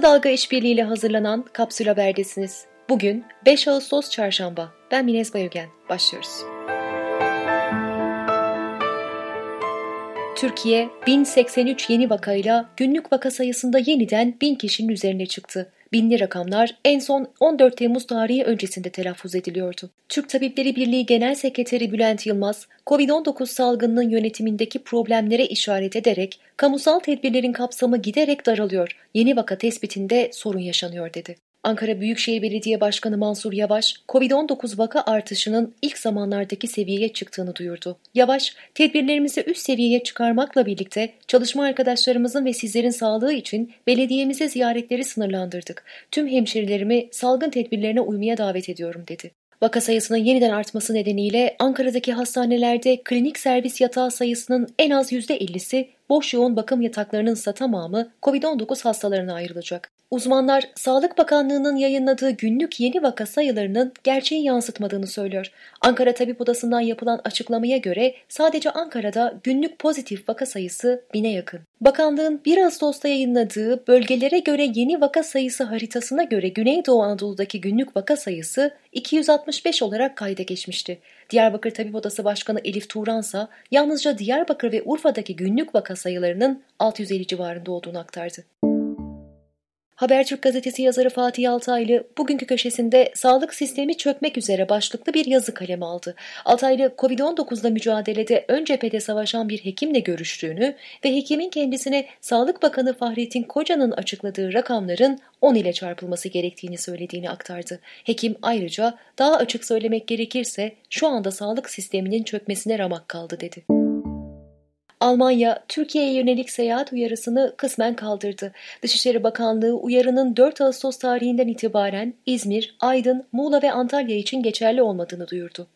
Kısa Dalga işbirliğiyle hazırlanan Kapsül Haber'desiniz. Bugün 5 Ağustos Çarşamba. Ben Minez Bayögen. Başlıyoruz. Türkiye 1083 yeni vakayla günlük vaka sayısında yeniden 1000 kişinin üzerine çıktı. Binli rakamlar en son 14 Temmuz tarihi öncesinde telaffuz ediliyordu. Türk Tabipleri Birliği Genel Sekreteri Bülent Yılmaz, COVID-19 salgınının yönetimindeki problemlere işaret ederek kamusal tedbirlerin kapsamı giderek daralıyor, yeni vaka tespitinde sorun yaşanıyor dedi. Ankara Büyükşehir Belediye Başkanı Mansur Yavaş, COVID-19 vaka artışının ilk zamanlardaki seviyeye çıktığını duyurdu. Yavaş, tedbirlerimizi üst seviyeye çıkarmakla birlikte çalışma arkadaşlarımızın ve sizlerin sağlığı için belediyemize ziyaretleri sınırlandırdık. Tüm hemşerilerimi salgın tedbirlerine uymaya davet ediyorum dedi. Vaka sayısının yeniden artması nedeniyle Ankara'daki hastanelerde klinik servis yatağı sayısının en az %50'si, boş yoğun bakım yataklarının ise tamamı COVID-19 hastalarına ayrılacak. Uzmanlar Sağlık Bakanlığı'nın yayınladığı günlük yeni vaka sayılarının gerçeği yansıtmadığını söylüyor. Ankara Tabip Odası'ndan yapılan açıklamaya göre sadece Ankara'da günlük pozitif vaka sayısı bine yakın. Bakanlığın 1 Ağustos'ta yayınladığı bölgelere göre yeni vaka sayısı haritasına göre Güneydoğu Anadolu'daki günlük vaka sayısı 265 olarak kayda geçmişti. Diyarbakır Tabip Odası Başkanı Elif Turansa yalnızca Diyarbakır ve Urfa'daki günlük vaka sayılarının 650 civarında olduğunu aktardı. Habertürk gazetesi yazarı Fatih Altaylı bugünkü köşesinde sağlık sistemi çökmek üzere başlıklı bir yazı kaleme aldı. Altaylı Covid-19'la mücadelede ön cephede savaşan bir hekimle görüştüğünü ve hekimin kendisine Sağlık Bakanı Fahrettin Koca'nın açıkladığı rakamların 10 ile çarpılması gerektiğini söylediğini aktardı. Hekim ayrıca daha açık söylemek gerekirse şu anda sağlık sisteminin çökmesine ramak kaldı dedi. Almanya, Türkiye'ye yönelik seyahat uyarısını kısmen kaldırdı. Dışişleri Bakanlığı uyarının 4 Ağustos tarihinden itibaren İzmir, Aydın, Muğla ve Antalya için geçerli olmadığını duyurdu.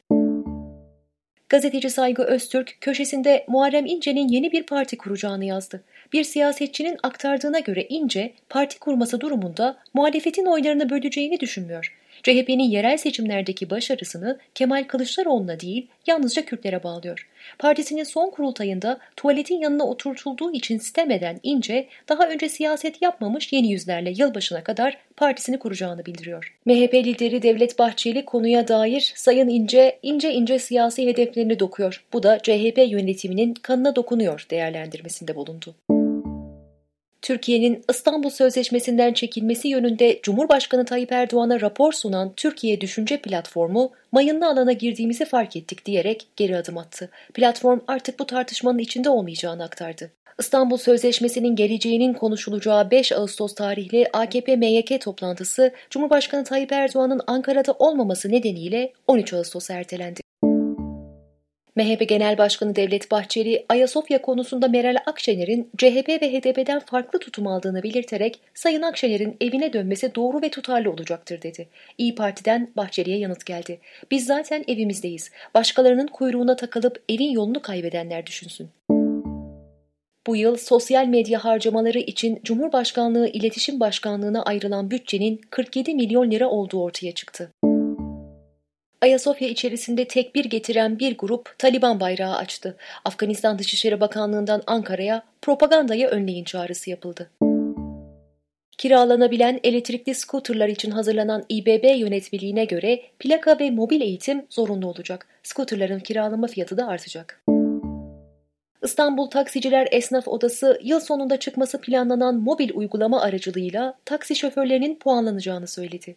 Gazeteci Saygı Öztürk köşesinde Muharrem İnce'nin yeni bir parti kuracağını yazdı. Bir siyasetçinin aktardığına göre İnce, parti kurması durumunda muhalefetin oylarını böleceğini düşünmüyor. CHP'nin yerel seçimlerdeki başarısını Kemal Kılıçdaroğlu'na değil yalnızca Kürtlere bağlıyor. Partisinin son kurultayında tuvaletin yanına oturtulduğu için sitem eden İnce, daha önce siyaset yapmamış yeni yüzlerle yılbaşına kadar partisini kuracağını bildiriyor. MHP lideri Devlet Bahçeli konuya dair Sayın İnce, ince ince siyasi hedeflerini dokuyor. Bu da CHP yönetiminin kanına dokunuyor değerlendirmesinde bulundu. Türkiye'nin İstanbul Sözleşmesi'nden çekilmesi yönünde Cumhurbaşkanı Tayyip Erdoğan'a rapor sunan Türkiye Düşünce Platformu, mayınlı alana girdiğimizi fark ettik diyerek geri adım attı. Platform artık bu tartışmanın içinde olmayacağını aktardı. İstanbul Sözleşmesi'nin geleceğinin konuşulacağı 5 Ağustos tarihli AKP-MYK toplantısı Cumhurbaşkanı Tayyip Erdoğan'ın Ankara'da olmaması nedeniyle 13 Ağustos ertelendi. MHP Genel Başkanı Devlet Bahçeli, Ayasofya konusunda Meral Akşener'in CHP ve HDP'den farklı tutum aldığını belirterek Sayın Akşener'in evine dönmesi doğru ve tutarlı olacaktır dedi. İyi Parti'den Bahçeli'ye yanıt geldi. Biz zaten evimizdeyiz. Başkalarının kuyruğuna takılıp evin yolunu kaybedenler düşünsün. Bu yıl sosyal medya harcamaları için Cumhurbaşkanlığı İletişim Başkanlığı'na ayrılan bütçenin 47 milyon lira olduğu ortaya çıktı. Ayasofya içerisinde tekbir getiren bir grup Taliban bayrağı açtı. Afganistan Dışişleri Bakanlığı'ndan Ankara'ya propagandayı önleyin çağrısı yapıldı. Kiralanabilen elektrikli skuterlar için hazırlanan İBB yönetmeliğine göre plaka ve mobil eğitim zorunlu olacak. Skuterların kiralama fiyatı da artacak. İstanbul Taksiciler Esnaf Odası yıl sonunda çıkması planlanan mobil uygulama aracılığıyla taksi şoförlerinin puanlanacağını söyledi.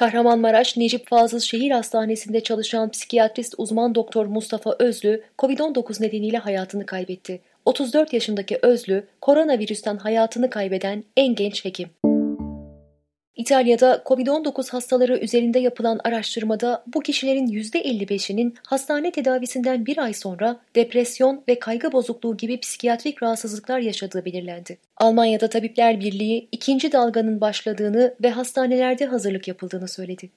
Kahramanmaraş Necip Fazıl Şehir Hastanesi'nde çalışan psikiyatrist uzman doktor Mustafa Özlü, COVID-19 nedeniyle hayatını kaybetti. 34 yaşındaki Özlü, koronavirüsten hayatını kaybeden en genç hekim. İtalya'da COVID-19 hastaları üzerinde yapılan araştırmada bu kişilerin %55'inin hastane tedavisinden bir ay sonra depresyon ve kaygı bozukluğu gibi psikiyatrik rahatsızlıklar yaşadığı belirlendi. Almanya'da Tabipler Birliği ikinci dalganın başladığını ve hastanelerde hazırlık yapıldığını söyledi.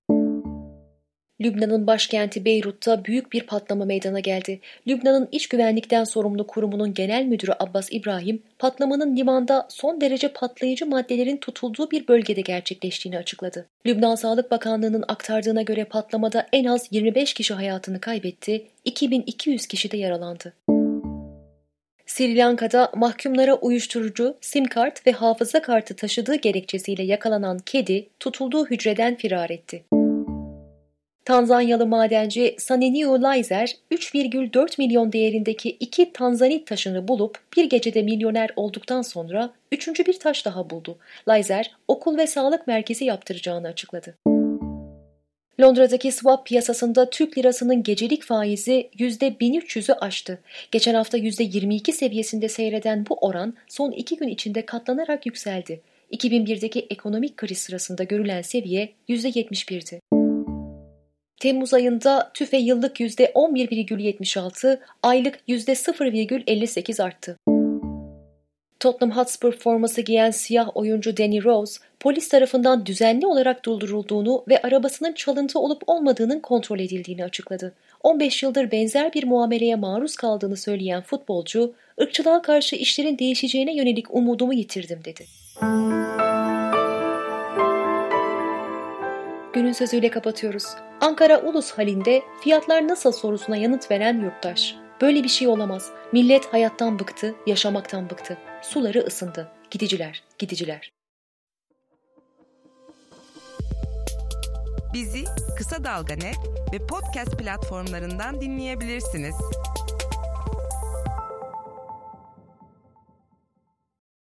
Lübnan'ın başkenti Beyrut'ta büyük bir patlama meydana geldi. Lübnan'ın iç güvenlikten sorumlu kurumunun genel müdürü Abbas İbrahim, patlamanın limanda son derece patlayıcı maddelerin tutulduğu bir bölgede gerçekleştiğini açıkladı. Lübnan Sağlık Bakanlığı'nın aktardığına göre patlamada en az 25 kişi hayatını kaybetti, 2200 kişi de yaralandı. Sri Lanka'da mahkumlara uyuşturucu, sim kart ve hafıza kartı taşıdığı gerekçesiyle yakalanan kedi tutulduğu hücreden firar etti. Tanzanyalı madenci Sanenio Laizer 3,4 milyon değerindeki iki Tanzanit taşını bulup bir gecede milyoner olduktan sonra üçüncü bir taş daha buldu. Laizer okul ve sağlık merkezi yaptıracağını açıkladı. Londra'daki swap piyasasında Türk lirasının gecelik faizi %1300'ü aştı. Geçen hafta %22 seviyesinde seyreden bu oran son iki gün içinde katlanarak yükseldi. 2001'deki ekonomik kriz sırasında görülen seviye %71'di. Temmuz ayında tüfe yıllık %11,76, aylık %0,58 arttı. Tottenham Hotspur forması giyen siyah oyuncu Danny Rose, polis tarafından düzenli olarak durdurulduğunu ve arabasının çalıntı olup olmadığının kontrol edildiğini açıkladı. 15 yıldır benzer bir muameleye maruz kaldığını söyleyen futbolcu, ırkçılığa karşı işlerin değişeceğine yönelik umudumu yitirdim dedi. Günün sözüyle kapatıyoruz. Ankara Ulus halinde fiyatlar nasıl sorusuna yanıt veren yurttaş. Böyle bir şey olamaz. Millet hayattan bıktı, yaşamaktan bıktı. Suları ısındı. Gidiciler, gidiciler. Bizi Kısa Dalga Net ve podcast platformlarından dinleyebilirsiniz.